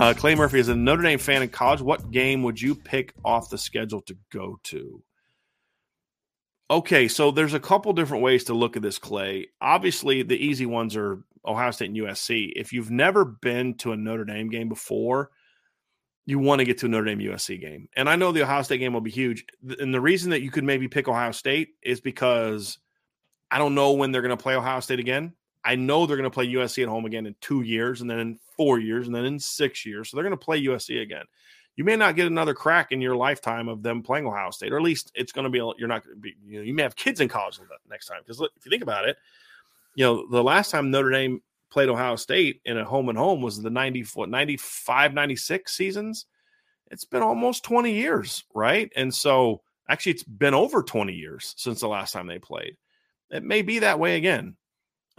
Uh, Clay Murphy is a Notre Dame fan in college. What game would you pick off the schedule to go to? Okay, so there's a couple different ways to look at this, Clay. Obviously, the easy ones are Ohio State and USC. If you've never been to a Notre Dame game before, you want to get to a Notre Dame USC game. And I know the Ohio State game will be huge. And the reason that you could maybe pick Ohio State is because I don't know when they're going to play Ohio State again. I know they're going to play USC at home again in two years, and then four years, and then in six years. So they're going to play USC again. You may not get another crack in your lifetime of them playing Ohio State, or at least it's going to be. You're not going to be. You know, you may have kids in college next time because if you think about it, you know, the last time Notre Dame played Ohio State in a home and home was the 90, 95, 96 seasons. It's been almost 20 years, right? And so actually, it's been over 20 years since the last time they played. It may be that way again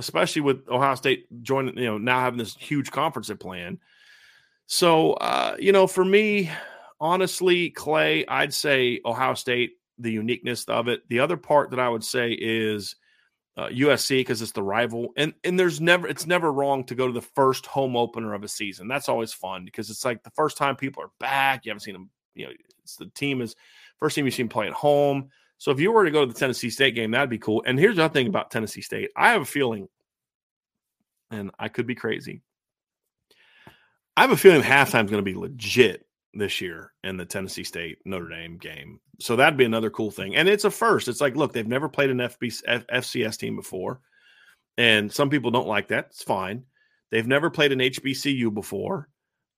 especially with Ohio State joining, you know, now having this huge conference at plan. So, uh, you know, for me, honestly, Clay, I'd say Ohio State, the uniqueness of it. The other part that I would say is uh, USC because it's the rival, and and there's never it's never wrong to go to the first home opener of a season. That's always fun because it's like the first time people are back. You haven't seen them, you know, it's the team is first team you see them play at home. So if you were to go to the Tennessee State game, that'd be cool. And here's the other thing about Tennessee State. I have a feeling, and I could be crazy. I have a feeling halftime is going to be legit this year in the Tennessee State Notre Dame game. So that'd be another cool thing. And it's a first. It's like, look, they've never played an FB, F, FCS team before. And some people don't like that. It's fine. They've never played an HBCU before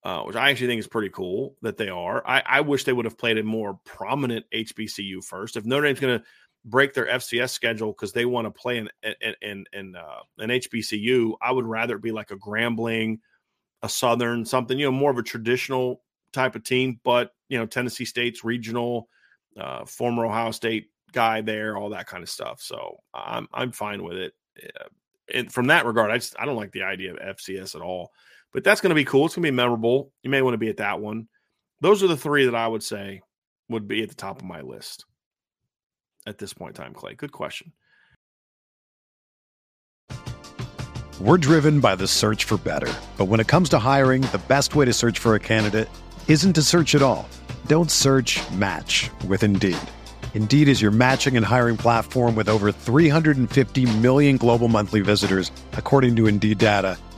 uh, which I actually think is pretty cool that they are. I, I wish they would have played a more prominent HBCU first. If Notre Dame's going to break their FCS schedule because they want to play in uh, an HBCU, I would rather it be like a Grambling, a Southern, something you know, more of a traditional type of team. But you know, Tennessee State's regional, uh, former Ohio State guy there, all that kind of stuff. So I'm I'm fine with it. And from that regard, I just I don't like the idea of FCS at all. But that's going to be cool. It's going to be memorable. You may want to be at that one. Those are the three that I would say would be at the top of my list at this point in time, Clay. Good question. We're driven by the search for better. But when it comes to hiring, the best way to search for a candidate isn't to search at all. Don't search match with Indeed. Indeed is your matching and hiring platform with over 350 million global monthly visitors, according to Indeed data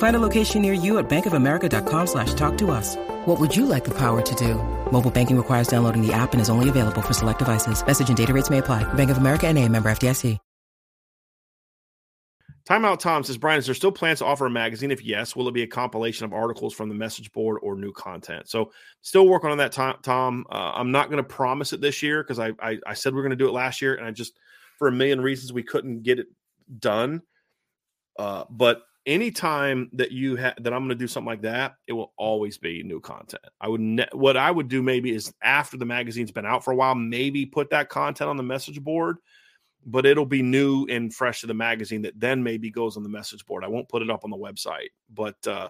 Find a location near you at bankofamerica.com slash talk to us. What would you like the power to do? Mobile banking requires downloading the app and is only available for select devices. Message and data rates may apply. Bank of America and a member FDIC. Timeout Tom says, Brian, is there still plans to offer a magazine? If yes, will it be a compilation of articles from the message board or new content? So, still working on that, Tom. Tom. Uh, I'm not going to promise it this year because I, I, I said we are going to do it last year, and I just for a million reasons we couldn't get it done. Uh, but anytime that you have that I'm going to do something like that, it will always be new content. I would ne- what I would do maybe is after the magazine's been out for a while, maybe put that content on the message board but it'll be new and fresh to the magazine that then maybe goes on the message board. I won't put it up on the website, but uh,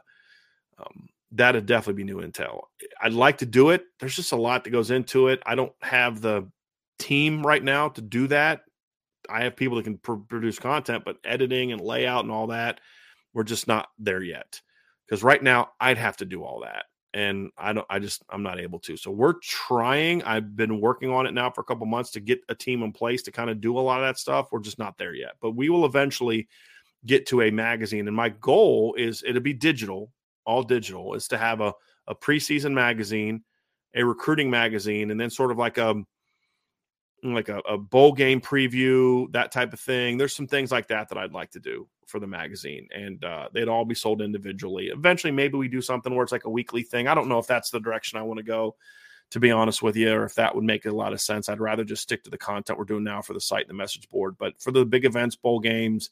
um, that'd definitely be new intel. I'd like to do it. There's just a lot that goes into it. I don't have the team right now to do that. I have people that can pr- produce content, but editing and layout and all that, we're just not there yet. Because right now, I'd have to do all that and I don't I just I'm not able to. So we're trying. I've been working on it now for a couple months to get a team in place to kind of do a lot of that stuff. We're just not there yet. But we will eventually get to a magazine and my goal is it'll be digital, all digital, is to have a a preseason magazine, a recruiting magazine and then sort of like a like a, a bowl game preview, that type of thing. There's some things like that that I'd like to do for the magazine, and uh, they'd all be sold individually. Eventually, maybe we do something where it's like a weekly thing. I don't know if that's the direction I want to go, to be honest with you, or if that would make a lot of sense. I'd rather just stick to the content we're doing now for the site and the message board. But for the big events, bowl games,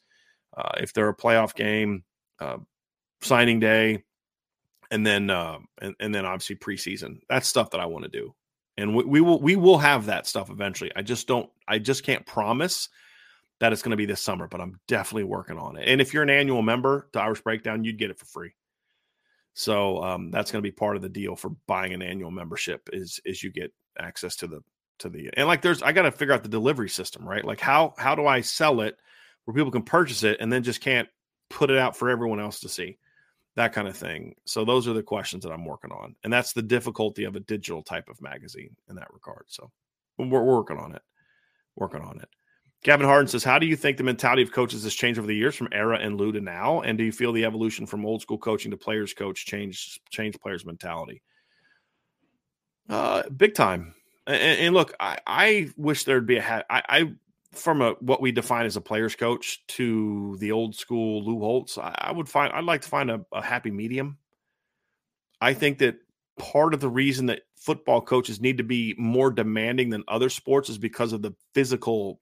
uh, if they're a playoff game, uh, signing day, and then uh, and, and then obviously preseason, that's stuff that I want to do and we, we, will we will have that stuff eventually. I just don't I just can't promise that it's going to be this summer, but I'm definitely working on it. And if you're an annual member to Irish Breakdown, you'd get it for free. So um, that's going to be part of the deal for buying an annual membership is is you get access to the to the and like there's I got to figure out the delivery system, right? Like how how do I sell it where people can purchase it and then just can't put it out for everyone else to see? That kind of thing. So those are the questions that I'm working on. And that's the difficulty of a digital type of magazine in that regard. So we're working on it. Working on it. Gavin Harden says, How do you think the mentality of coaches has changed over the years from Ara and Lou to now? And do you feel the evolution from old school coaching to players coach change change players' mentality? Uh, big time. And, and look, I, I, wish there'd be a hat. I, I, from a what we define as a players coach to the old school Lou Holtz, I, I would find I'd like to find a, a happy medium. I think that part of the reason that football coaches need to be more demanding than other sports is because of the physical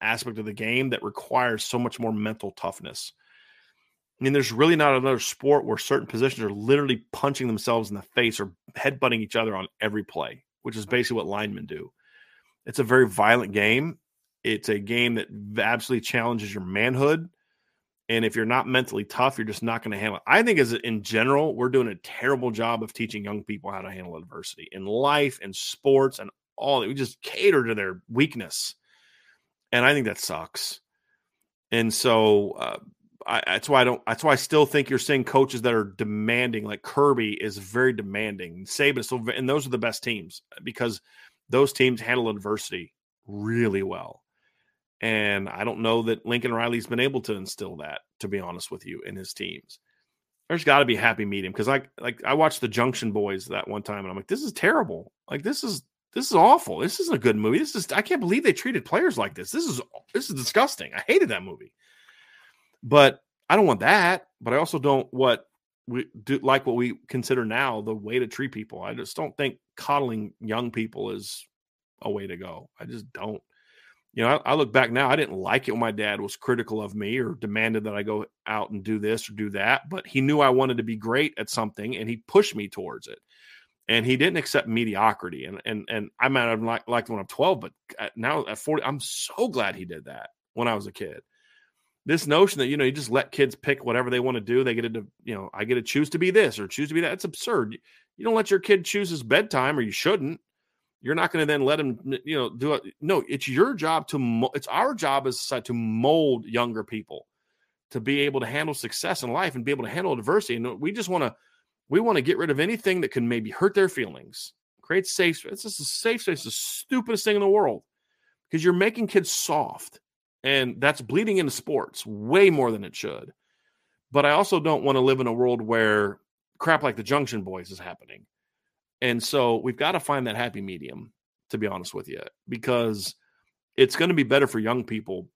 aspect of the game that requires so much more mental toughness. I mean, there's really not another sport where certain positions are literally punching themselves in the face or headbutting each other on every play, which is basically what linemen do. It's a very violent game. It's a game that absolutely challenges your manhood. And if you're not mentally tough, you're just not going to handle it. I think, as in general, we're doing a terrible job of teaching young people how to handle adversity in life and sports and all. We just cater to their weakness and I think that sucks. And so uh, I, that's why I don't. That's why I still think you're seeing coaches that are demanding. Like Kirby is very demanding. Saban so, and those are the best teams because those teams handle adversity really well. And I don't know that Lincoln Riley's been able to instill that. To be honest with you, in his teams, there's got to be a happy medium because I like I watched the Junction Boys that one time, and I'm like, this is terrible. Like this is this is awful. This isn't a good movie. This is I can't believe they treated players like this. This is this is disgusting. I hated that movie. But I don't want that, but I also don't what we do like what we consider now the way to treat people. I just don't think coddling young people is a way to go. I just don't. You know, I, I look back now, I didn't like it when my dad was critical of me or demanded that I go out and do this or do that, but he knew I wanted to be great at something and he pushed me towards it and he didn't accept mediocrity. And and and I might have liked, liked when I'm 12, but uh, now at 40, I'm so glad he did that when I was a kid. This notion that you know you just let kids pick whatever they want to do, they get to you know I get to choose to be this or choose to be that. It's absurd. You don't let your kid choose his bedtime, or you shouldn't. You're not going to then let him you know, do it. No, it's your job to. It's our job as society to mold younger people to be able to handle success in life and be able to handle adversity. And we just want to, we want to get rid of anything that can maybe hurt their feelings. Create safe. Space. It's just a safe space. The stupidest thing in the world because you're making kids soft, and that's bleeding into sports way more than it should. But I also don't want to live in a world where crap like the Junction Boys is happening. And so we've got to find that happy medium, to be honest with you, because it's going to be better for young people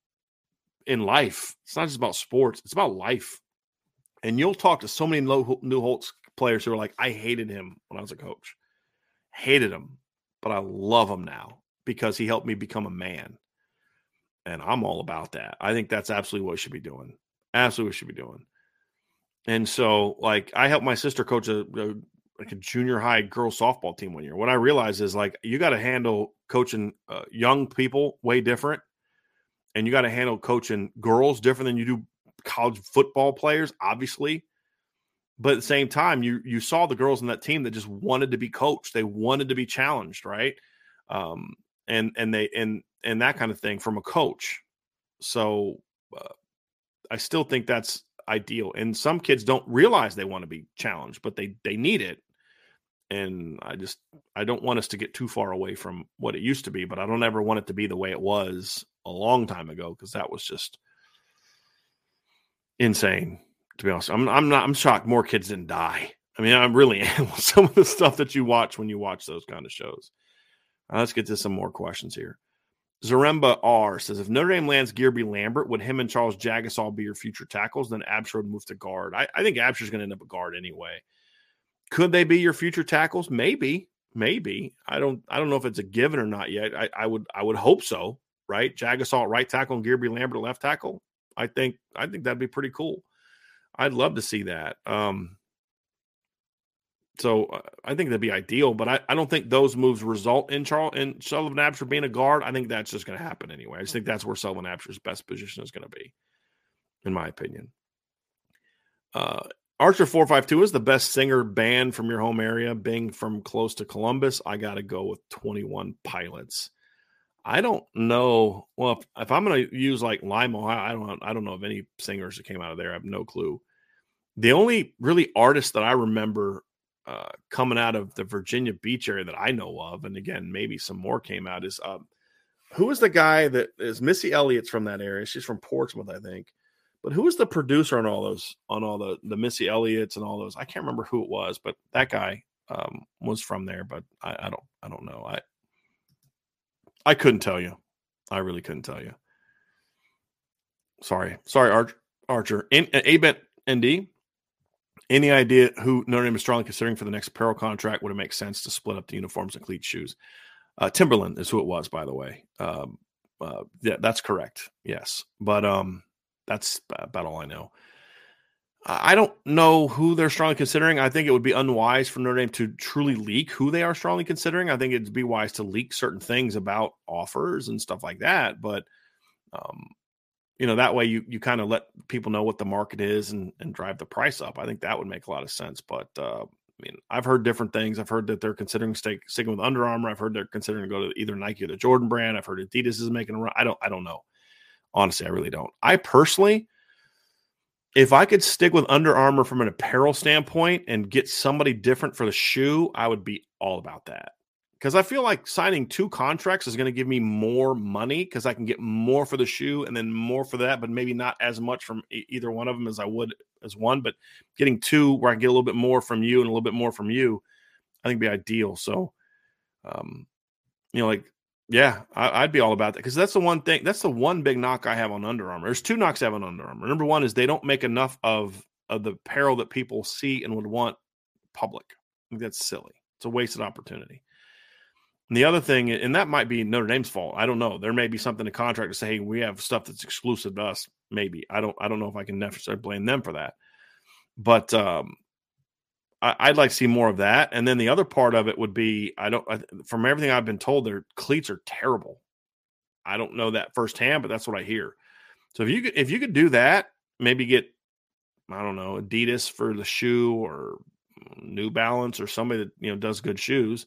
in life. It's not just about sports, it's about life. And you'll talk to so many Lou Holtz players who are like, I hated him when I was a coach, hated him, but I love him now because he helped me become a man. And I'm all about that. I think that's absolutely what we should be doing. Absolutely what we should be doing. And so, like, I helped my sister coach a, a like a junior high girls softball team one year. What I realized is like you got to handle coaching uh, young people way different, and you got to handle coaching girls different than you do college football players, obviously. But at the same time, you you saw the girls in that team that just wanted to be coached. They wanted to be challenged, right? Um, and and they and and that kind of thing from a coach. So uh, I still think that's ideal. And some kids don't realize they want to be challenged, but they they need it. And I just I don't want us to get too far away from what it used to be, but I don't ever want it to be the way it was a long time ago because that was just insane. To be honest, I'm I'm not I'm shocked more kids didn't die. I mean, I'm really some of the stuff that you watch when you watch those kind of shows. Uh, let's get to some more questions here. Zaremba R says if Notre Dame lands Guerby Lambert, would him and Charles Jagusah be your future tackles? Then Absher would move to guard. I, I think Absher's going to end up a guard anyway. Could they be your future tackles? Maybe, maybe. I don't. I don't know if it's a given or not yet. I, I would. I would hope so. Right, Jagusah right tackle and Guerby Lambert left tackle. I think. I think that'd be pretty cool. I'd love to see that. Um, so uh, I think that'd be ideal, but I, I don't think those moves result in Charles in Sullivan Absher being a guard. I think that's just going to happen anyway. I just think that's where Sullivan Absher's best position is going to be, in my opinion. Uh, Archer four five two is the best singer band from your home area. Being from close to Columbus, I got to go with Twenty One Pilots. I don't know. Well, if, if I'm going to use like Lima, I don't I don't know of any singers that came out of there. I have no clue. The only really artist that I remember uh, coming out of the Virginia Beach area that I know of, and again, maybe some more came out. Is um, who is the guy that is Missy Elliott's from that area? She's from Portsmouth, I think. But who was the producer on all those on all the the Missy Elliott's and all those? I can't remember who it was, but that guy um, was from there. But I, I don't I don't know. I I couldn't tell you. I really couldn't tell you. Sorry, sorry, Archer. Archer. In, uh, ND. Any idea who Notre Dame is strongly considering for the next apparel contract? Would it make sense to split up the uniforms and cleat shoes? Uh, Timbaland is who it was, by the way. Um, uh, yeah, that's correct. Yes, but um, that's about all I know. I don't know who they're strongly considering. I think it would be unwise for Notre Dame to truly leak who they are strongly considering. I think it'd be wise to leak certain things about offers and stuff like that. But um, you know that way you you kind of let people know what the market is and and drive the price up. I think that would make a lot of sense but uh, i mean i've heard different things. I've heard that they're considering stay, sticking with Under Armour. I've heard they're considering go to either nike or the jordan brand. I've heard adidas is making a run. I don't i don't know. Honestly i really don't. I personally if i could stick with Under Armour from an apparel standpoint and get somebody different for the shoe i would be all about that because I feel like signing two contracts is going to give me more money because I can get more for the shoe and then more for that, but maybe not as much from e- either one of them as I would as one. But getting two where I get a little bit more from you and a little bit more from you, I think be ideal. So, um, you know, like, yeah, I, would be all about that because that's the one thing. That's the one big knock I have on Under Armour. There's two knocks I have on Under Armour. Number one is they don't make enough of of the apparel that people see and would want public. I think that's silly. It's a wasted opportunity. And the other thing, and that might be Notre Dame's fault. I don't know. There may be something in contract to say, hey, we have stuff that's exclusive to us. Maybe I don't. I don't know if I can necessarily blame them for that. But um, I, would like to see more of that. And then the other part of it would be, I don't. I, from everything I've been told, their cleats are terrible. I don't know that firsthand, but that's what I hear. So if you could, if you could do that, maybe get, I don't know, Adidas for the shoe or New Balance or somebody that you know does good shoes.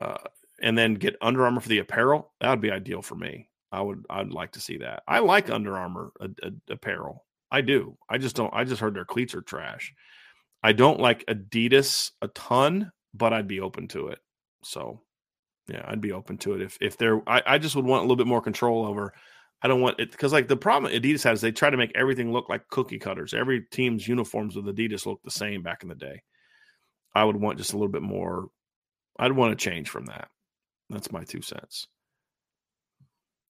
Uh, and then get Under Armour for the apparel, that would be ideal for me. I would I'd like to see that. I like Under Armour a, a, apparel. I do. I just don't. I just heard their cleats are trash. I don't like Adidas a ton, but I'd be open to it. So, yeah, I'd be open to it if if there. I, I just would want a little bit more control over. I don't want it because like the problem Adidas has, they try to make everything look like cookie cutters. Every team's uniforms with Adidas look the same back in the day. I would want just a little bit more. I'd want to change from that. That's my two cents.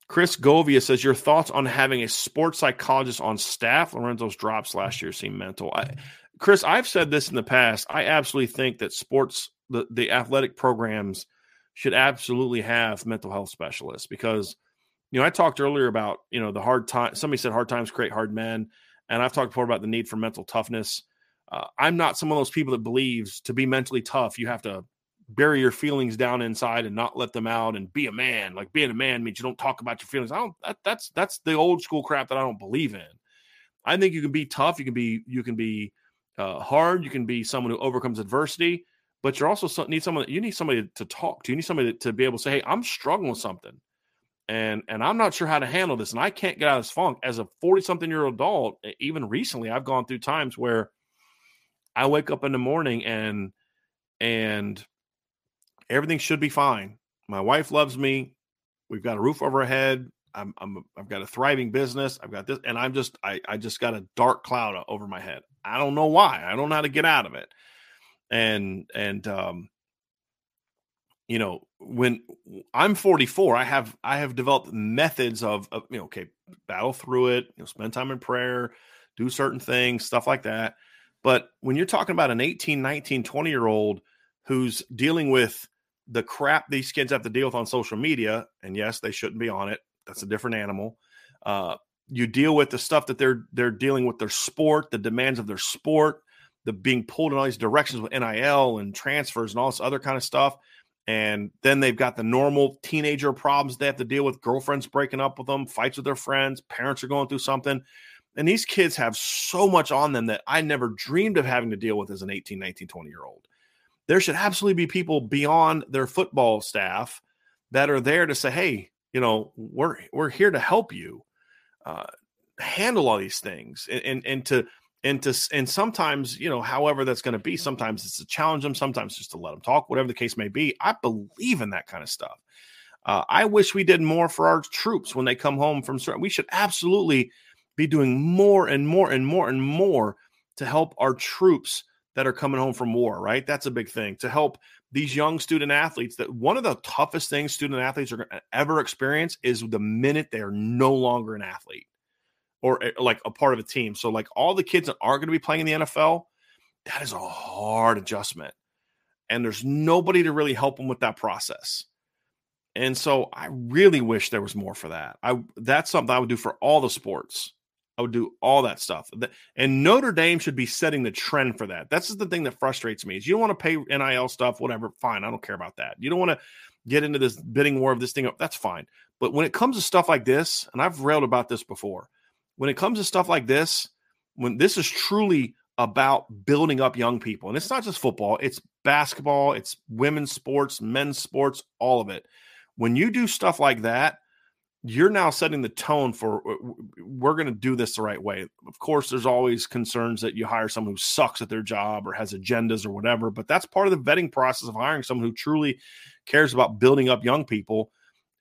Chris Govia says your thoughts on having a sports psychologist on staff. Lorenzo's drops last year seem mental. I, Chris, I've said this in the past. I absolutely think that sports, the, the athletic programs, should absolutely have mental health specialists because, you know, I talked earlier about you know the hard time. Somebody said hard times create hard men, and I've talked before about the need for mental toughness. Uh, I'm not some of those people that believes to be mentally tough you have to bury your feelings down inside and not let them out and be a man. Like being a man means you don't talk about your feelings. I don't that, that's that's the old school crap that I don't believe in. I think you can be tough, you can be you can be uh, hard, you can be someone who overcomes adversity, but you're also need someone you need somebody to talk to. You need somebody to, to be able to say, "Hey, I'm struggling with something." And and I'm not sure how to handle this and I can't get out of this funk as a 40 something year old adult. Even recently I've gone through times where I wake up in the morning and and everything should be fine. My wife loves me. We've got a roof over our head. I'm, I'm I've got a thriving business. I've got this, and I'm just I I just got a dark cloud over my head. I don't know why. I don't know how to get out of it. And and um, you know, when I'm 44, I have I have developed methods of, of you know, okay, battle through it. You know, spend time in prayer, do certain things, stuff like that. But when you're talking about an 18, 19, 20 year old who's dealing with the crap these kids have to deal with on social media, and yes, they shouldn't be on it. That's a different animal. Uh, you deal with the stuff that they're they're dealing with their sport, the demands of their sport, the being pulled in all these directions with NIL and transfers and all this other kind of stuff. And then they've got the normal teenager problems they have to deal with girlfriends breaking up with them, fights with their friends, parents are going through something. And these kids have so much on them that I never dreamed of having to deal with as an 18, 19, 20 year old there should absolutely be people beyond their football staff that are there to say, "Hey, you know, we're we're here to help you uh, handle all these things," and, and and to and to and sometimes you know, however that's going to be. Sometimes it's to challenge them, sometimes just to let them talk, whatever the case may be. I believe in that kind of stuff. Uh, I wish we did more for our troops when they come home from. certain We should absolutely be doing more and more and more and more to help our troops that are coming home from war, right? That's a big thing to help these young student athletes. That one of the toughest things student athletes are going to ever experience is the minute they are no longer an athlete or eh, like a part of a team. So, like all the kids that are going to be playing in the NFL, that is a hard adjustment. And there's nobody to really help them with that process. And so I really wish there was more for that. I that's something I would do for all the sports. I would do all that stuff. And Notre Dame should be setting the trend for that. That's just the thing that frustrates me is you don't want to pay NIL stuff, whatever. Fine. I don't care about that. You don't want to get into this bidding war of this thing. That's fine. But when it comes to stuff like this, and I've railed about this before, when it comes to stuff like this, when this is truly about building up young people, and it's not just football, it's basketball, it's women's sports, men's sports, all of it. When you do stuff like that, you're now setting the tone for uh, we're going to do this the right way. Of course, there's always concerns that you hire someone who sucks at their job or has agendas or whatever, but that's part of the vetting process of hiring someone who truly cares about building up young people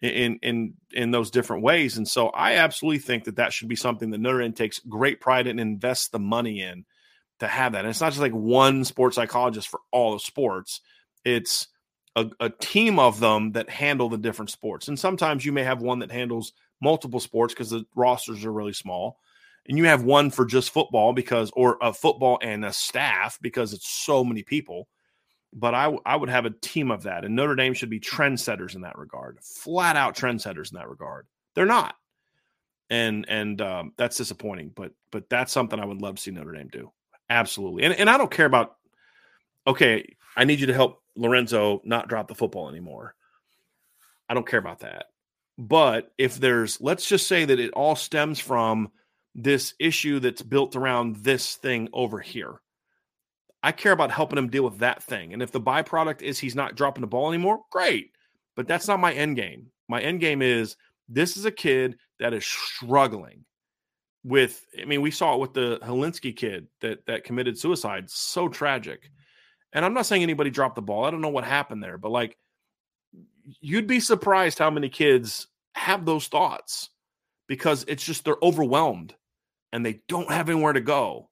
in in in those different ways. And so, I absolutely think that that should be something that Notre Dame takes great pride in and invests the money in to have that. And it's not just like one sports psychologist for all the sports. It's a, a team of them that handle the different sports. And sometimes you may have one that handles multiple sports because the rosters are really small. And you have one for just football because, or a football and a staff because it's so many people. But I, I would have a team of that. And Notre Dame should be trendsetters in that regard, flat out trendsetters in that regard. They're not. And and um, that's disappointing, but but that's something I would love to see Notre Dame do. Absolutely. And and I don't care about okay, I need you to help Lorenzo not drop the football anymore. I don't care about that. But if there's, let's just say that it all stems from this issue that's built around this thing over here. I care about helping him deal with that thing. And if the byproduct is he's not dropping the ball anymore, great. but that's not my end game. My end game is this is a kid that is struggling with I mean, we saw it with the Hilinski kid that that committed suicide. So tragic. And I'm not saying anybody dropped the ball. I don't know what happened there, but like you'd be surprised how many kids have those thoughts because it's just they're overwhelmed and they don't have anywhere to go.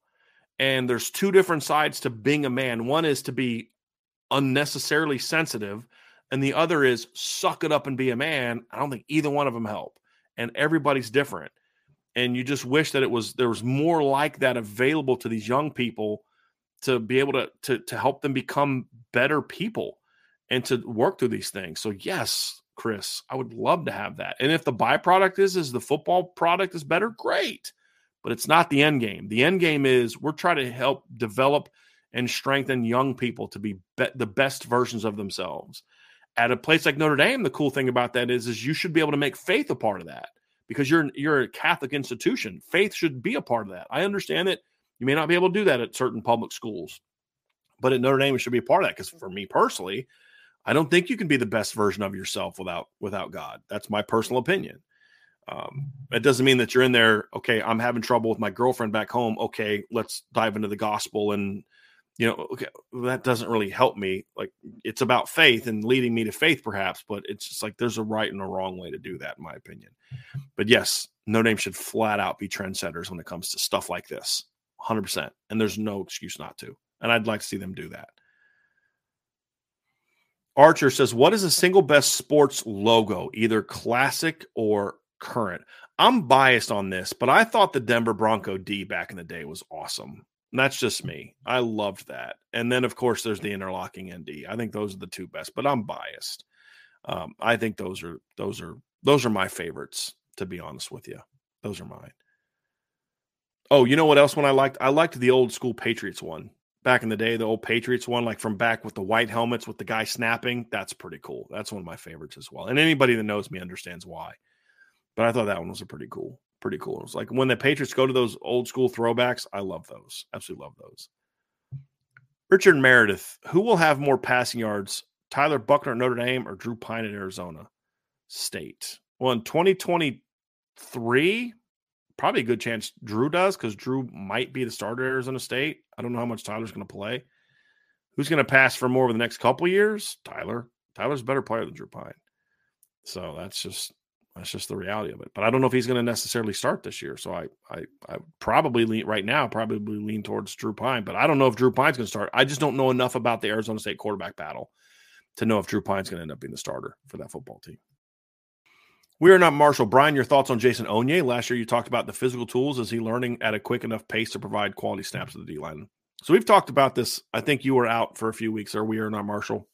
And there's two different sides to being a man. One is to be unnecessarily sensitive, and the other is suck it up and be a man. I don't think either one of them help. And everybody's different. And you just wish that it was there was more like that available to these young people to be able to to to help them become better people and to work through these things. So yes, Chris, I would love to have that. And if the byproduct is is the football product is better, great. But it's not the end game. The end game is we're trying to help develop and strengthen young people to be, be the best versions of themselves. At a place like Notre Dame, the cool thing about that is is you should be able to make faith a part of that because you're you're a Catholic institution. Faith should be a part of that. I understand that you may not be able to do that at certain public schools, but at Notre Dame, it should be a part of that. Because for me personally, I don't think you can be the best version of yourself without without God. That's my personal opinion. Um, it doesn't mean that you're in there. Okay, I'm having trouble with my girlfriend back home. Okay, let's dive into the gospel and you know, okay, that doesn't really help me. Like it's about faith and leading me to faith, perhaps, but it's just like there's a right and a wrong way to do that, in my opinion. But yes, Notre Dame should flat out be trendsetters when it comes to stuff like this, 100%. And there's no excuse not to. And I'd like to see them do that. Archer says, What is the single best sports logo, either classic or current? I'm biased on this, but I thought the Denver Bronco D back in the day was awesome. And that's just me. I loved that. And then, of course, there's the interlocking ND. I think those are the two best, but I'm biased. Um, I think those are those are those are my favorites. To be honest with you, those are mine. Oh, you know what else? One I liked, I liked the old school Patriots one back in the day, the old Patriots one, like from back with the white helmets with the guy snapping. That's pretty cool. That's one of my favorites as well. And anybody that knows me understands why. But I thought that one was a pretty cool, pretty cool. It was like when the Patriots go to those old school throwbacks, I love those. Absolutely love those. Richard Meredith, who will have more passing yards, Tyler Buchner at Notre Dame or Drew Pyne at Arizona State? Well, in 2023, probably a good chance Drew does because Drew might be the starter at Arizona State. I don't know how much Tyler's going to play. Who's going to pass for more over the next couple years? Tyler. Tyler's a better player than Drew Pyne. So that's just that's just the reality of it. But I don't know if he's going to necessarily start this year. So I I I probably lean right now probably lean towards Drew Pyne, But I don't know if Drew Pyne's going to start. I just don't know enough about the Arizona State quarterback battle to know if Drew Pyne's going to end up being the starter for that football team. We are not Marshall. Brian, your thoughts on Jason Onye? Last year, you talked about the physical tools. Is he learning at a quick enough pace to provide quality snaps to the D line? So we've talked about this. I think you were out for a few weeks, or we are not Marshall,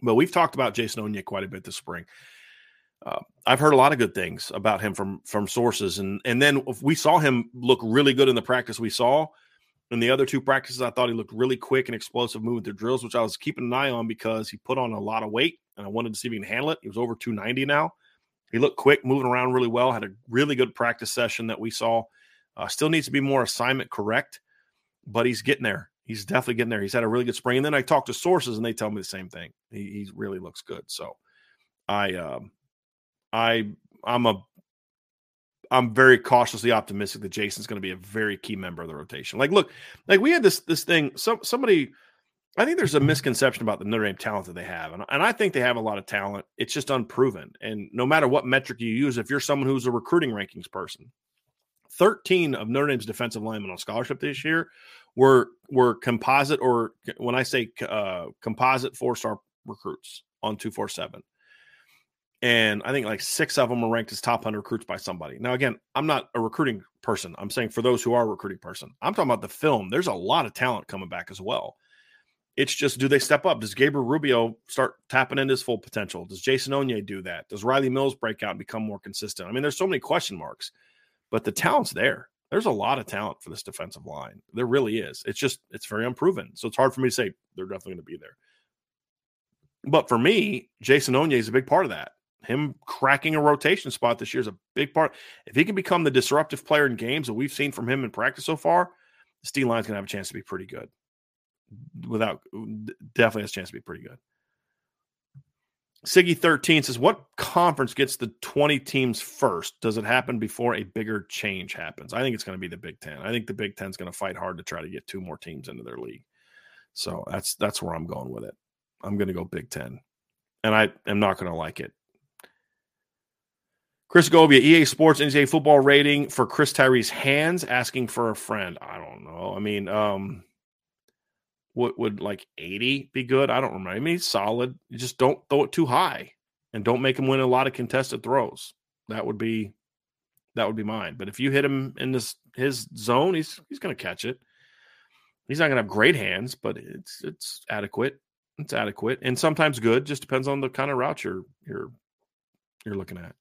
but we've talked about Jason Onye quite a bit this spring. Uh, I've heard a lot of good things about him from from sources, and and then we saw him look really good in the practice we saw. In the other two practices, I thought he looked really quick and explosive moving through drills, which I was keeping an eye on because he put on a lot of weight, and I wanted to see if he can handle it. He was over 290 now he looked quick, moving around really well. Had a really good practice session that we saw. Uh, still needs to be more assignment correct, but he's getting there. He's definitely getting there. He's had a really good spring. And then I talked to sources, and they tell me the same thing. He, he really looks good. So, I, um, I, I'm a, I'm very cautiously optimistic that Jason's going to be a very key member of the rotation. Like, look, like we had this this thing. So somebody I think there's a misconception about the Notre Dame talent that they have. And, and I think they have a lot of talent. It's just unproven. And no matter what metric you use, if you're someone who's a recruiting rankings person, 13 of Notre Dame's defensive linemen on scholarship this year were were composite or when I say uh, composite four star recruits on 247. And I think like six of them are ranked as top 100 recruits by somebody. Now, again, I'm not a recruiting person. I'm saying for those who are a recruiting person, I'm talking about the film. There's a lot of talent coming back as well. It's just do they step up? Does Gabriel Rubio start tapping into his full potential? Does Jason Onye do that? Does Riley Mills break out and become more consistent? I mean, there's so many question marks, but the talent's there. There's a lot of talent for this defensive line. There really is. It's just it's very unproven. So it's hard for me to say they're definitely going to be there. But for me, Jason Onye is a big part of that. Him cracking a rotation spot this year is a big part. If he can become the disruptive player in games that we've seen from him in practice so far, the D line's going to have a chance to be pretty good without definitely has a chance to be pretty good. Siggy 13 says, What conference gets the 20 teams first? Does it happen before a bigger change happens? I think it's going to be the Big Ten. I think the Big Ten's going to fight hard to try to get two more teams into their league. So that's that's where I'm going with it. I'm going to go Big Ten. And I am not going to like it. Chris Govia, EA Sports NCAA football rating for Chris Tyree's hands, asking for a friend. I don't know. I mean, um, what would like 80 be good? I don't remember. I mean, solid. You just don't throw it too high and don't make him win a lot of contested throws. That would be that would be mine. But if you hit him in this his zone, he's he's gonna catch it. He's not gonna have great hands, but it's it's adequate. It's adequate and sometimes good. Just depends on the kind of route you're you're you're looking at.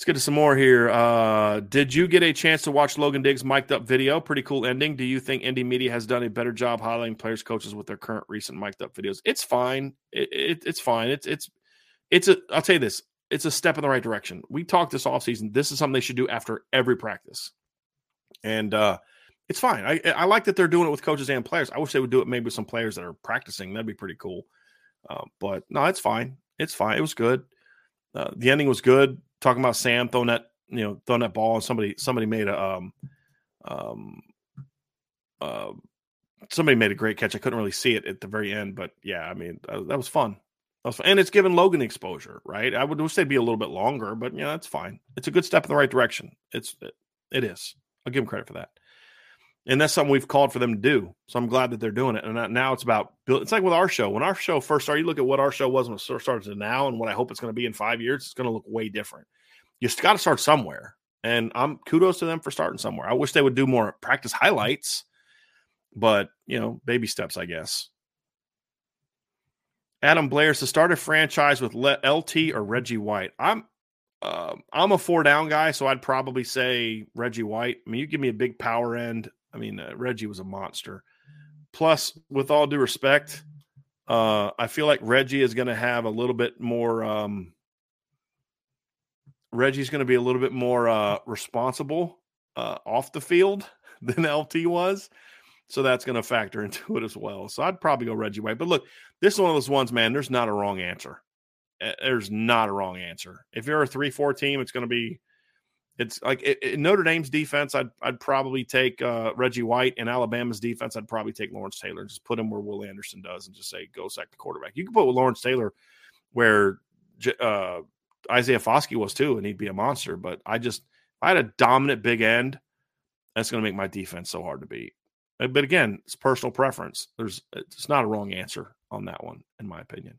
Let's get to some more here. Uh, did you get a chance to watch Logan Diggs' mic'd up video? Pretty cool ending. Do you think ND Media has done a better job highlighting players, coaches with their current recent mic'd up videos? It's fine. It, it, it's fine. It's it's it's a. I'll tell you this. It's a step in the right direction. We talked this offseason. This is something they should do after every practice, and uh, it's fine. I I like that they're doing it with coaches and players. I wish they would do it maybe with some players that are practicing. That'd be pretty cool. Uh, but no, it's fine. It's fine. It was good. Uh, the ending was good talking about Sam throwing that you know throwing that ball and somebody somebody made a um um uh, somebody made a great catch. I couldn't really see it at the very end, but yeah, I mean that, that was fun. That was fun. And it's given Logan exposure, right? I would wish they'd be a little bit longer, but yeah, that's fine. It's a good step in the right direction. It's it, it is. I'll give him credit for that. And that's something we've called for them to do. So I'm glad that they're doing it. And now it's about build. It's like with our show. When our show first started, you look at what our show was when it started to now, and what I hope it's going to be in five years. It's going to look way different you got to start somewhere. And I'm kudos to them for starting somewhere. I wish they would do more practice highlights, but you know, baby steps, I guess. Adam Blair's to start a franchise with LT or Reggie White. I'm uh, I'm a four down guy, so I'd probably say Reggie White. I mean, you give me a big power end. I mean, uh, Reggie was a monster. Plus, with all due respect, uh, I feel like Reggie is going to have a little bit more um, Reggie's going to be a little bit more uh, responsible uh, off the field than LT was. So that's going to factor into it as well. So I'd probably go Reggie White. But look, this is one of those ones, man, there's not a wrong answer. There's not a wrong answer. If you're a 3 4 team, it's going to be, it's like it, Notre Dame's defense, I'd, I'd probably take uh, Reggie White. And Alabama's defense, I'd probably take Lawrence Taylor and just put him where Will Anderson does and just say, go sack the quarterback. You can put Lawrence Taylor where uh, Isaiah Foskey was too, and he'd be a monster. But I just, I had a dominant big end, that's going to make my defense so hard to beat. But again, it's personal preference. There's, it's not a wrong answer on that one, in my opinion.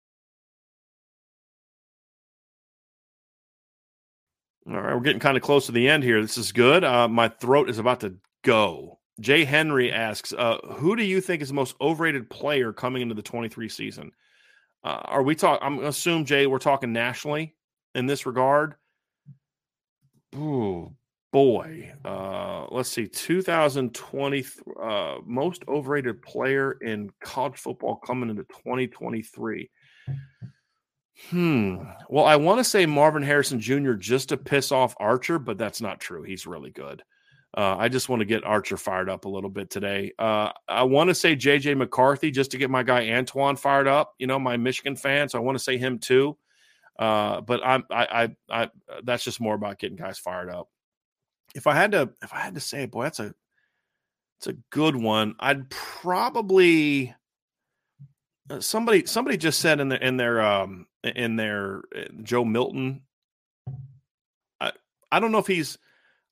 All right, we're getting kind of close to the end here. This is good. Uh, my throat is about to go. Jay Henry asks, uh, "Who do you think is the most overrated player coming into the 23 season?" Uh, are we talking? I'm assume Jay, we're talking nationally in this regard. Ooh, boy. Uh, let's see. 2020 uh, most overrated player in college football coming into 2023. Hmm. Well, I want to say Marvin Harrison Jr. just to piss off Archer, but that's not true. He's really good. Uh, I just want to get Archer fired up a little bit today. Uh, I want to say JJ McCarthy just to get my guy Antoine fired up. You know, my Michigan fan, so I want to say him too. Uh, but I'm I, I I that's just more about getting guys fired up. If I had to if I had to say, boy, that's a it's a good one. I'd probably uh, somebody somebody just said in their in their um in their uh, Joe Milton. I I don't know if he's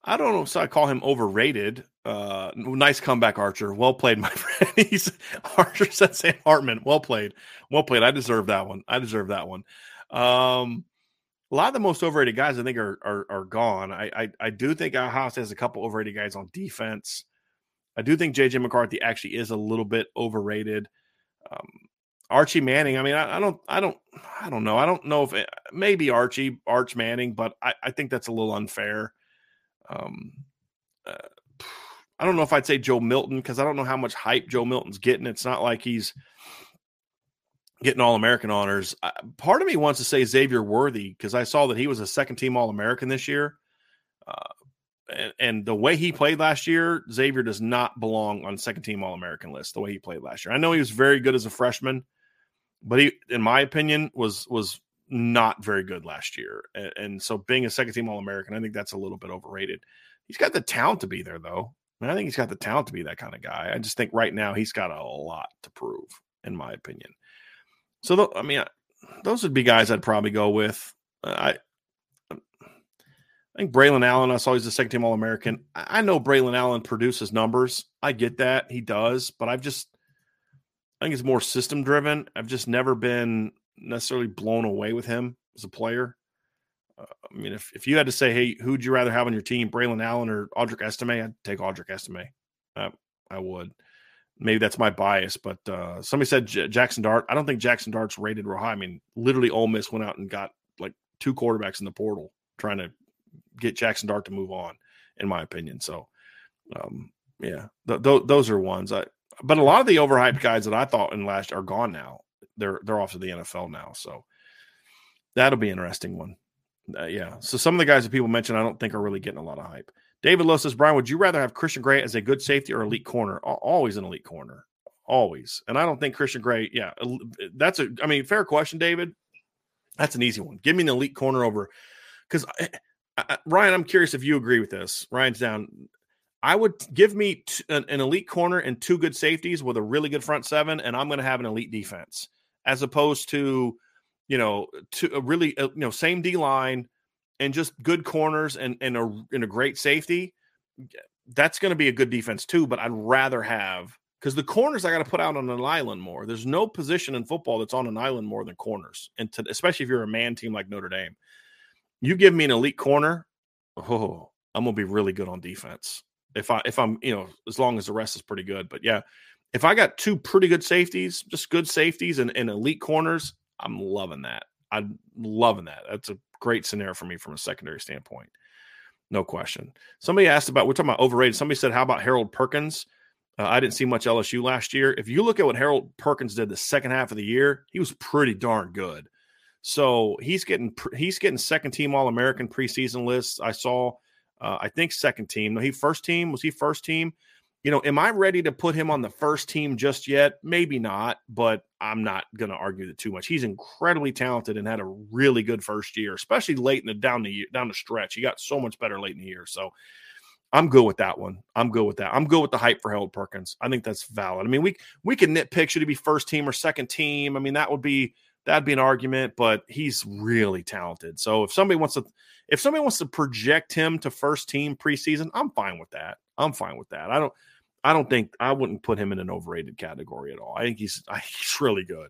I don't know if I call him overrated. Uh, nice comeback, Archer. Well played, my friend. He's Archer said Sam Hartman. Well played, well played. I deserve that one. I deserve that one. Um, a lot of the most overrated guys I think are are, are gone. I, I I do think our house has a couple overrated guys on defense. I do think JJ McCarthy actually is a little bit overrated. Um, Archie Manning. I mean, I, I, don't, I don't, I don't know. I don't know if it, maybe Archie Arch Manning, but I, I think that's a little unfair. Um, uh, I don't know if I'd say Joe Milton because I don't know how much hype Joe Milton's getting. It's not like he's getting All American honors. I, part of me wants to say Xavier Worthy because I saw that he was a second team All American this year. Uh, and, and, the way he played last year, Xavier does not belong on second team All American list. The way he played last year, I know he was very good as a freshman, but he, in my opinion, was was not very good last year. And, and so, being a second team All American, I think that's a little bit overrated. He's got the talent to be there, though. I, mean, I think he's got the talent to be that kind of guy. I just think right now he's got a lot to prove, in my opinion. So, th- I mean, those would be guys I'd probably go with. Uh, I, I think Braylon Allen, I saw he's a second team All American. I know Braylon Allen produces numbers. I get that. He does. But I've just, I think it's more system driven. I've just never been necessarily blown away with him as a player. Uh, I mean, if, if you had to say, hey, who'd you rather have on your team, Braylon Allen or Audric Estime, I'd take Audric Estime. I, I would maybe that's my bias, but uh, somebody said J- Jackson Dart. I don't think Jackson Dart's rated real high. I mean, literally, Ole Miss went out and got like two quarterbacks in the portal trying to get Jackson Dart to move on, in my opinion. So, um, yeah, th- th- those are ones. I, but a lot of the overhyped guys that I thought in last are gone now. They're they're off to the NFL now. So that'll be an interesting one. Uh, yeah. So some of the guys that people mentioned, I don't think are really getting a lot of hype. David Lowe says, Brian, would you rather have Christian Gray as a good safety or elite corner? Always an elite corner. Always. And I don't think Christian Gray, yeah, that's a, I mean, fair question, David. That's an easy one. Give me an elite corner over, because Ryan, I'm curious if you agree with this. Ryan's down. I would give me t- an, an, elite corner and two good safeties with a really good front seven, and I'm going to have an elite defense as opposed to, you know, to a really, uh, you know, same D line, and just good corners and and a and a great safety, that's going to be a good defense too. But I'd rather have because the corners I got to put out on an island more. There's no position in football that's on an island more than corners, and to, especially if you're a man team like Notre Dame, you give me an elite corner, oh, I'm gonna be really good on defense. If I if I'm you know as long as the rest is pretty good, but yeah, if I got two pretty good safeties, just good safeties and, and elite corners, I'm loving that. I'm loving that. That's a great scenario for me from a secondary standpoint. No question. Somebody asked about, we're talking about overrated. Somebody said, how about Harold Perkins? Uh, I didn't see much LSU last year. If you look at what Harold Perkins did the second half of the year, he was pretty darn good. So he's getting he's getting second team All American preseason lists. I saw, uh, I think second team. No, he first team was he first team you know, am I ready to put him on the first team just yet? Maybe not, but I'm not going to argue that too much. He's incredibly talented and had a really good first year, especially late in the down the down the stretch. He got so much better late in the year. So I'm good with that one. I'm good with that. I'm good with the hype for Harold Perkins. I think that's valid. I mean, we we can nitpick should he be first team or second team. I mean, that would be that'd be an argument, but he's really talented. So if somebody wants to if somebody wants to project him to first team preseason, I'm fine with that. I'm fine with that. I don't I don't think I wouldn't put him in an overrated category at all. I think he's he's really good.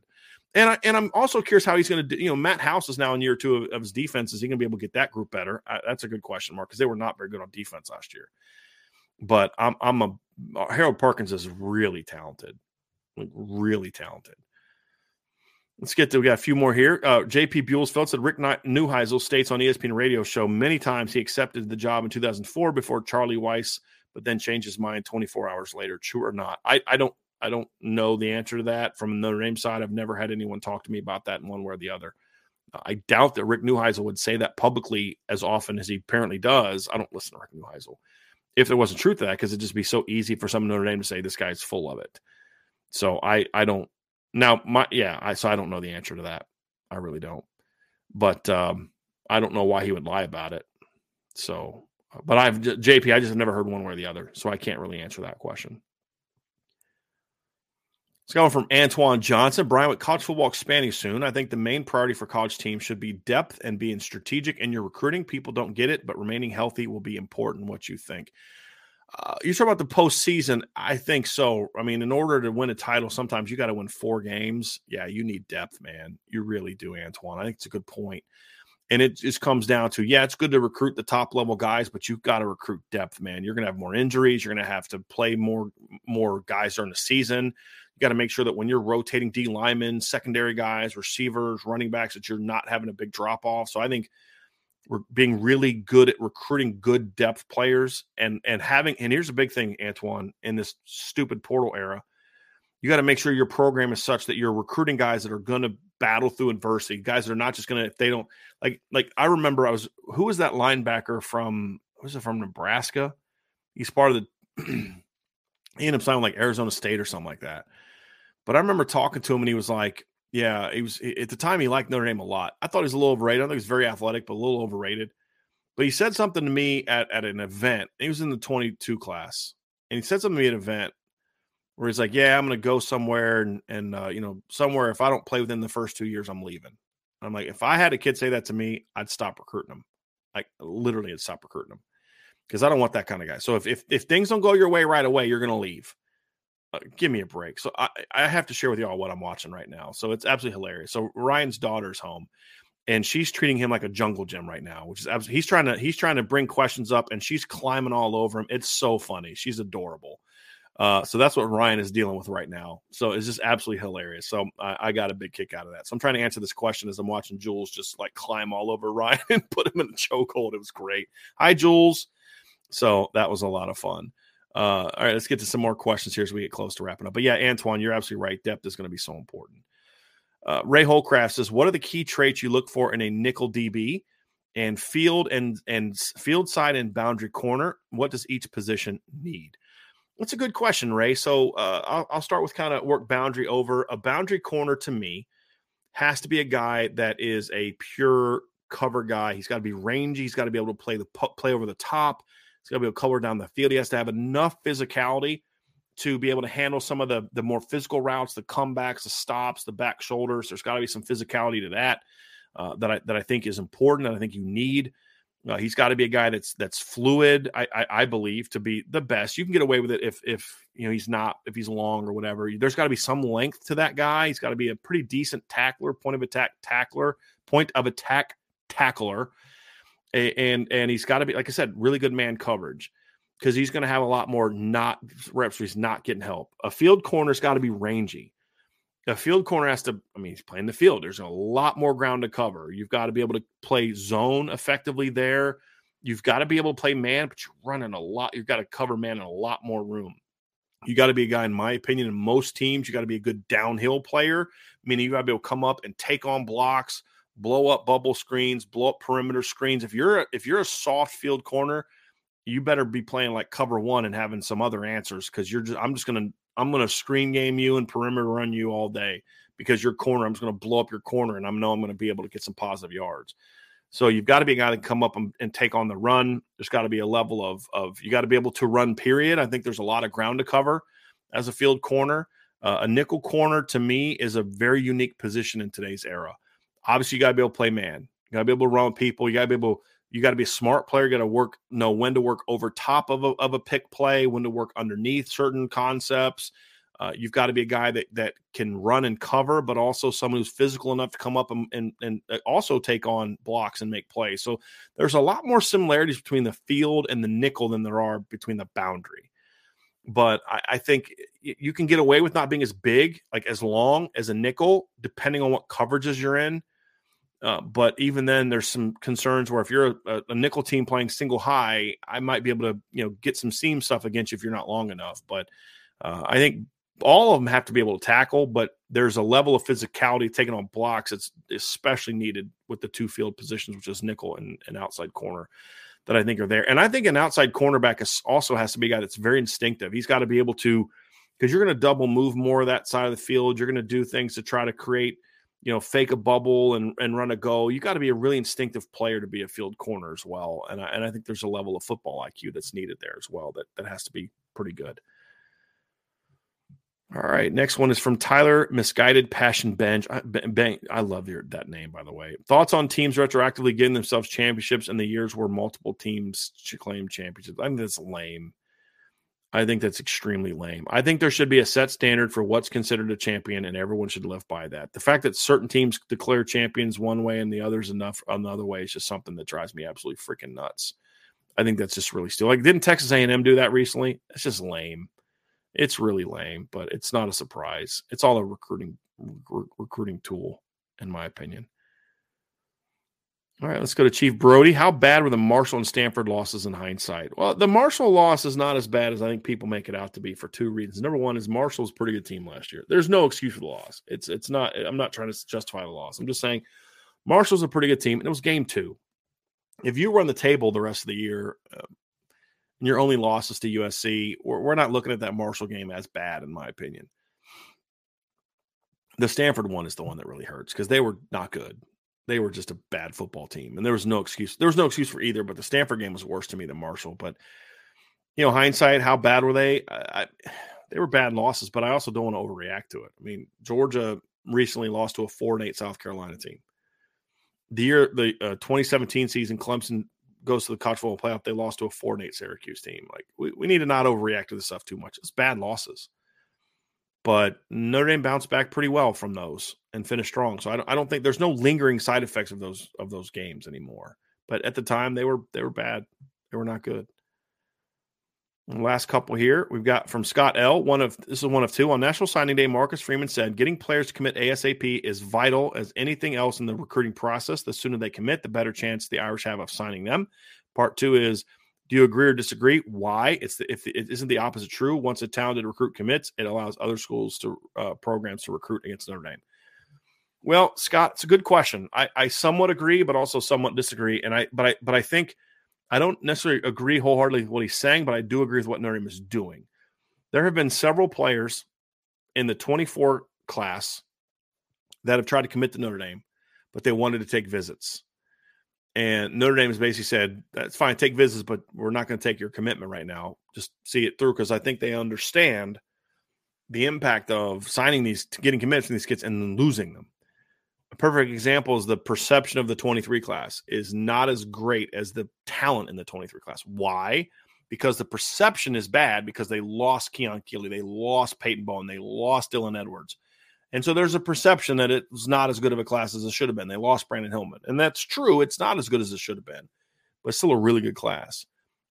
And I, and I'm also curious how he's going to do. You know, Matt House is now in year two of, of his defense. Is he going to be able to get that group better? I, that's a good question mark because they were not very good on defense last year. But I'm I'm a Harold Perkins is really talented, like really talented. Let's get to we got a few more here. Uh, J.P. Buellsfeld said Rick Neuheisel states on ESPN radio show many times he accepted the job in 2004 before Charlie Weis but then changed his mind 24 hours later. True or not? I, I don't I don't know the answer to that from the Notre Dame side. I've never had anyone talk to me about that in one way or the other. I doubt that Rick Neuheisel would say that publicly as often as he apparently does. I don't listen to Rick Neuheisel. If there wasn't truth to that, because it'd just be so easy for some Notre Dame to say this guy's full of it. So I I don't now my yeah I so I don't know the answer to that. I really don't. But um, I don't know why he would lie about it. So but I've JP, I just have never heard one way or the other, so I can't really answer that question. It's going from Antoine Johnson. Brian, with college football expanding soon, I think the main priority for college teams should be depth and being strategic in your recruiting. People don't get it, but remaining healthy will be important. What you think? Uh, you're talking about the postseason. I think so. I mean, in order to win a title, sometimes you got to win four games. Yeah, you need depth, man. You really do, Antoine. I think it's a good point. And it just comes down to, yeah, it's good to recruit the top level guys, but you've got to recruit depth, man. You're going to have more injuries. You're going to have to play more more guys during the season. You got to make sure that when you're rotating D linemen, secondary guys, receivers, running backs, that you're not having a big drop off. So I think we're being really good at recruiting good depth players and and having and here's a big thing, Antoine, in this stupid portal era. You got to make sure your program is such that you're recruiting guys that are going to battle through adversity, guys that are not just going to if they don't like like I remember I was who was that linebacker from was it from Nebraska? He's part of the he ended up signing like Arizona State or something like that. But I remember talking to him and he was like, yeah, he was at the time he liked Notre Dame a lot. I thought he was a little overrated. I think he was very athletic, but a little overrated. But he said something to me at, at an event. He was in the 22 class. And he said something to me at an event where he's like, Yeah, I'm gonna go somewhere and and uh, you know, somewhere if I don't play within the first two years, I'm leaving. I'm like, if I had a kid say that to me, I'd stop recruiting him. Like literally I'd stop recruiting him. Because I don't want that kind of guy. So if, if if things don't go your way right away, you're gonna leave. Uh, give me a break. So I, I have to share with y'all what I'm watching right now. So it's absolutely hilarious. So Ryan's daughter's home, and she's treating him like a jungle gym right now, which is absolutely he's trying to he's trying to bring questions up, and she's climbing all over him. It's so funny. She's adorable. Uh, so that's what Ryan is dealing with right now. So it's just absolutely hilarious. So I, I, got a big kick out of that. So I'm trying to answer this question as I'm watching Jules just like climb all over Ryan and put him in a chokehold. It was great. Hi, Jules. So that was a lot of fun. Uh, all right, let's get to some more questions here as we get close to wrapping up. But yeah, Antoine, you're absolutely right. Depth is going to be so important. Uh, Ray Holcraft says, "What are the key traits you look for in a nickel DB and field and and field side and boundary corner? What does each position need?" That's a good question, Ray. So uh, I'll, I'll start with kind of work boundary over. A boundary corner to me has to be a guy that is a pure cover guy. He's got to be rangy. He's got to be able to play the play over the top. He's got to be able to color down the field. He has to have enough physicality to be able to handle some of the the more physical routes, the comebacks, the stops, the back shoulders. There's got to be some physicality to that uh, that I that I think is important. That I think you need. Uh, he's got to be a guy that's that's fluid. I, I, I believe to be the best. You can get away with it if if you know he's not if he's long or whatever. There's got to be some length to that guy. He's got to be a pretty decent tackler, point of attack tackler, point of attack tackler and and he's got to be like I said, really good man coverage because he's going to have a lot more not reps where he's not getting help. A field corner's got to be rangy. A field corner has to, I mean, he's playing the field. There's a lot more ground to cover. You've got to be able to play zone effectively there. You've got to be able to play man, but you're running a lot. You've got to cover man in a lot more room. You got to be a guy, in my opinion, in most teams, you got to be a good downhill player, meaning you got to be able to come up and take on blocks, blow up bubble screens, blow up perimeter screens. If you're a, if you're a soft field corner, you better be playing like cover one and having some other answers because you're just I'm just gonna I'm gonna screen game you and perimeter run you all day because your corner I'm just gonna blow up your corner and I know I'm gonna be able to get some positive yards. So you've got to be a guy that come up and, and take on the run. There's got to be a level of of you got to be able to run. Period. I think there's a lot of ground to cover as a field corner. Uh, a nickel corner to me is a very unique position in today's era obviously you got to be able to play man. You got to be able to run with people. You got to be able. You got to be a smart player. You got to work know when to work over top of a, of a pick play, when to work underneath certain concepts. Uh, you've got to be a guy that that can run and cover, but also someone who's physical enough to come up and, and and uh, also take on blocks and make plays. So there's a lot more similarities between the field and the nickel than there are between the boundary. But I, I think you can get away with not being as big, like as long as a nickel, depending on what coverages you're in. Uh, but even then, there's some concerns where if you're a, a, nickel team playing single high, I might be able to you know get some seam stuff against you if you're not long enough. But uh, I think all of them have to be able to tackle, but there's a level of physicality taken on blocks that's especially needed with the two field positions, which is nickel and, and outside corner, that I think are there. And I think an outside cornerback is, also has to be a guy that's very instinctive. He's got to be able to because you're going to double move more that side of the field. You're going to do things to try to create, you know, fake a bubble and, and run a go. You got to be a really instinctive player to be a field corner as well. And I, and I think there's a level of football IQ that's needed there as well that, that has to be pretty good. All right. Next one is from Tyler Misguided Passion Bench. I, ben, I love your, that name, by the way. Thoughts on teams retroactively getting themselves championships in the years where multiple teams claim championships? I think that's lame. I think that's extremely lame. I think there should be a set standard for what's considered a champion, and everyone should live by that. The fact that certain teams declare champions one way and the others enough another way is just something that drives me absolutely freaking nuts. I think that's just really still like didn't Texas A&M do that recently? It's just lame. It's really lame, but it's not a surprise. It's all a recruiting re- recruiting tool, in my opinion. All right, let's go to Chief Brody. How bad were the Marshall and Stanford losses in hindsight? Well, the Marshall loss is not as bad as I think people make it out to be for two reasons. Number one is Marshall's pretty good team last year. There's no excuse for the loss. It's it's not. I'm not trying to justify the loss. I'm just saying Marshall's a pretty good team, and it was game two. If you run the table the rest of the year, uh, and your only losses to USC, we're, we're not looking at that Marshall game as bad, in my opinion. The Stanford one is the one that really hurts because they were not good. They were just a bad football team, and there was no excuse. There was no excuse for either. But the Stanford game was worse to me than Marshall. But you know, hindsight, how bad were they? I, I, they were bad losses, but I also don't want to overreact to it. I mean, Georgia recently lost to a four and eight South Carolina team. The year the uh, 2017 season, Clemson goes to the college football playoff, they lost to a four and eight Syracuse team. Like we, we need to not overreact to this stuff too much. It's bad losses. But Notre Dame bounced back pretty well from those and finished strong. So I don't, I don't think there's no lingering side effects of those of those games anymore. But at the time they were they were bad. They were not good. Last couple here, we've got from Scott L. One of this is one of two on National Signing Day. Marcus Freeman said, "Getting players to commit ASAP is vital as anything else in the recruiting process. The sooner they commit, the better chance the Irish have of signing them." Part two is, do you agree or disagree? Why? It's the, if it isn't the opposite true. Once a talented recruit commits, it allows other schools to uh, programs to recruit against Notre Dame. Well, Scott, it's a good question. I, I somewhat agree, but also somewhat disagree. And I, but I, but I think I don't necessarily agree wholeheartedly with what he's saying, but I do agree with what Notre Dame is doing. There have been several players in the 24 class that have tried to commit to Notre Dame, but they wanted to take visits. And Notre Dame has basically said, that's fine, take visits, but we're not going to take your commitment right now. Just see it through because I think they understand the impact of signing these, getting committed from these kids and then losing them perfect example is the perception of the 23 class is not as great as the talent in the 23 class. Why? Because the perception is bad because they lost Keon Keeley, they lost Peyton Bowen, they lost Dylan Edwards. And so there's a perception that it was not as good of a class as it should have been. They lost Brandon Hillman. And that's true. It's not as good as it should have been, but still a really good class.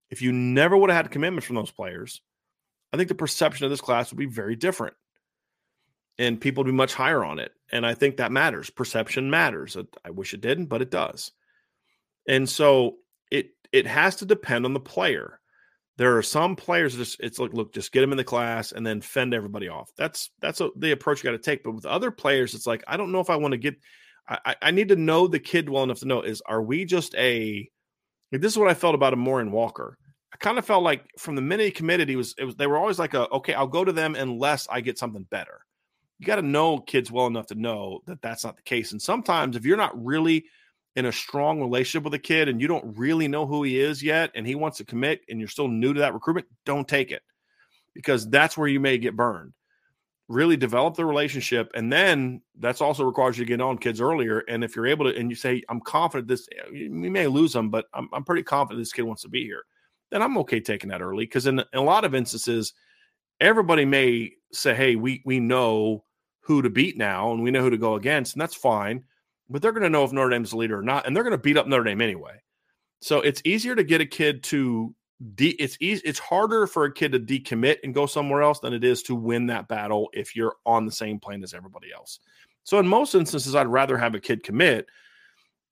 If you never would have had commitments from those players, I think the perception of this class would be very different and people would be much higher on it. And I think that matters. Perception matters. I wish it didn't, but it does. And so it it has to depend on the player. There are some players just it's like, look, just get them in the class and then fend everybody off. That's that's a, the approach you got to take. But with other players, it's like I don't know if I want to get. I, I need to know the kid well enough to know is are we just a. This is what I felt about Amorion Walker. I kind of felt like from the minute he committed, he was, it was they were always like a okay, I'll go to them unless I get something better you got to know kids well enough to know that that's not the case. And sometimes if you're not really in a strong relationship with a kid and you don't really know who he is yet and he wants to commit and you're still new to that recruitment, don't take it because that's where you may get burned. Really develop the relationship. And then that's also requires you to get on kids earlier. And if you're able to, and you say, I'm confident this, we may lose them, but I'm, I'm pretty confident this kid wants to be here, then I'm okay taking that early. Because in, in a lot of instances, everybody may say, Hey, we, we know who to beat now and we know who to go against, and that's fine. But they're going to know if Notre Dame's the leader or not, and they're going to beat up Notre Dame anyway. So it's easier to get a kid to de- it's easy it's harder for a kid to decommit and go somewhere else than it is to win that battle if you're on the same plane as everybody else. So in most instances, I'd rather have a kid commit.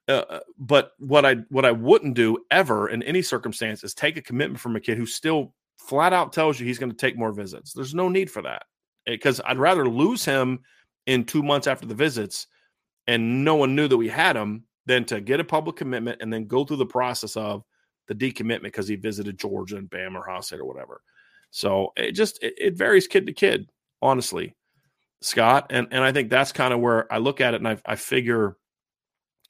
Uh, uh but what I what I wouldn't do ever in any circumstance is take a commitment from a kid who still flat out tells you he's going to take more visits. There's no need for that Eh, because I'd rather lose him in two months after the visits and no one knew that we had him than to get a public commitment and then go through the process of the decommitment because he visited Georgia and Bama or State or whatever. So it just it, it varies kid to kid, honestly, Scott. And and I think that's kind of where I look at it and I, I figure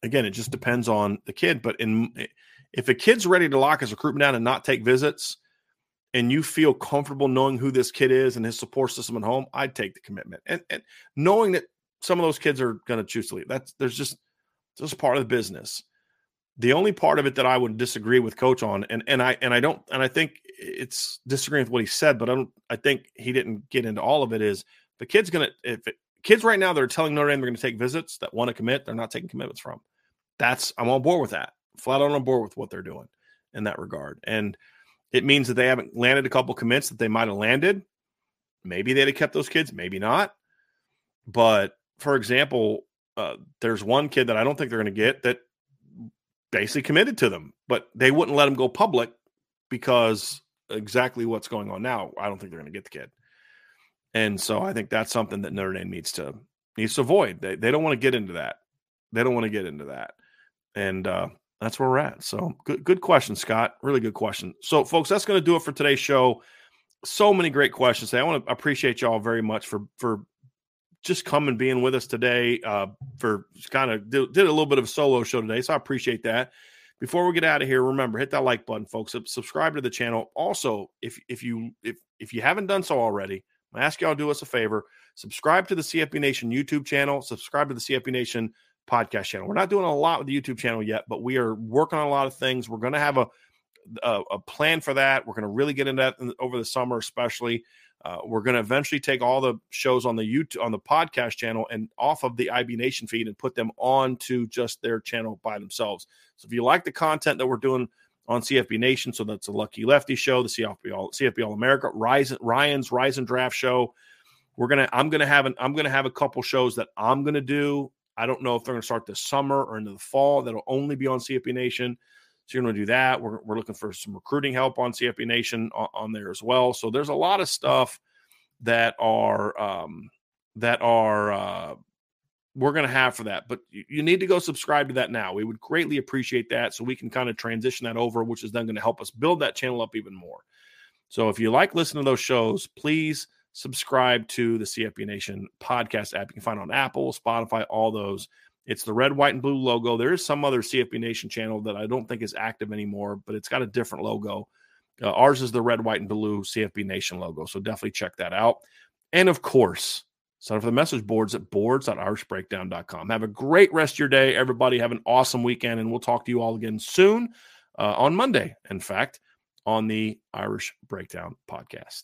again, it just depends on the kid. But in eh, if a kid's ready to lock his recruitment down and not take visits, and you feel comfortable knowing who this kid is and his support system at home, I'd take the commitment. And and knowing that some of those kids are going to choose to leave. That's there's just just part of the business. The only part of it that I would disagree with coach on, and and I and I don't and I think it's disagreeing with what he said, but I don't I think he didn't get into all of it. Is the kid's gonna if it, kids right now that are telling Notre Dame they're gonna take visits that want to commit, they're not taking commitments from. That's I'm on board with that. Flat out on board with what they're doing in that regard. And it means that they haven't landed a couple commits that they might have landed. Maybe they'd have kept those kids, maybe not. But for example, uh, there's one kid that I don't think they're going to get that basically committed to them, but they wouldn't let him go public because exactly what's going on now. I don't think they're going to get the kid, and so I think that's something that Notre Dame needs to needs to avoid. They they don't want to get into that. They don't want to get into that, and uh, that's where we're at. So good good question, Scott. Really good question. So folks, that's going to do it for today's show. So many great questions. I want to appreciate y'all very much for for just coming being with us today uh, for kind of did, did, a little bit of a solo show today. So I appreciate that. Before we get out of here, remember hit that like button, folks. Subscribe to the channel. Also, if if you if if you haven't done so already, I ask y'all to do us a favor. Subscribe to the CFB Nation YouTube channel. Subscribe to the CFB Nation podcast channel. We're not doing a lot with the YouTube channel yet, but we are working on a lot of things. We're going to have a a, a plan for that. We're going to really get into that over the summer, especially. Uh, we're going to eventually take all the shows on the YouTube on the podcast channel and off of the IB Nation feed and put them on to just their channel by themselves. So if you like the content that we're doing on CFB Nation, so that's the Lucky Lefty show, the CFB All CFB All America, Ryan's Rise and Draft show. We're gonna I'm gonna have an I'm gonna have a couple shows that I'm gonna do. I don't know if they're gonna start this summer or into the fall. That'll only be on CFB Nation. So you're going to do that. We're, we're looking for some recruiting help on CFB Nation on, on there as well. So there's a lot of stuff that are um, that are uh, we're going to have for that. But you, you, need to go subscribe to that now. We would greatly appreciate that, so we can kind of transition that over, which is then going to help us build that channel up even more. So if you like listening to those shows, please subscribe to the CFB Nation podcast app. You can find on Apple, Spotify, all those. It's the red, white, and blue logo. There is some other CFB Nation channel that I don't think is active anymore, but it's got a different logo. Uh, ours is the red, white, and blue CFB Nation logo. So definitely check that out. And of course, sign up for the message boards at boards.irishbreakdown.com. Have a great rest of your day, everybody. Have an awesome weekend, and we'll talk to you all again soon uh, on Monday, in fact, on the Irish Breakdown podcast.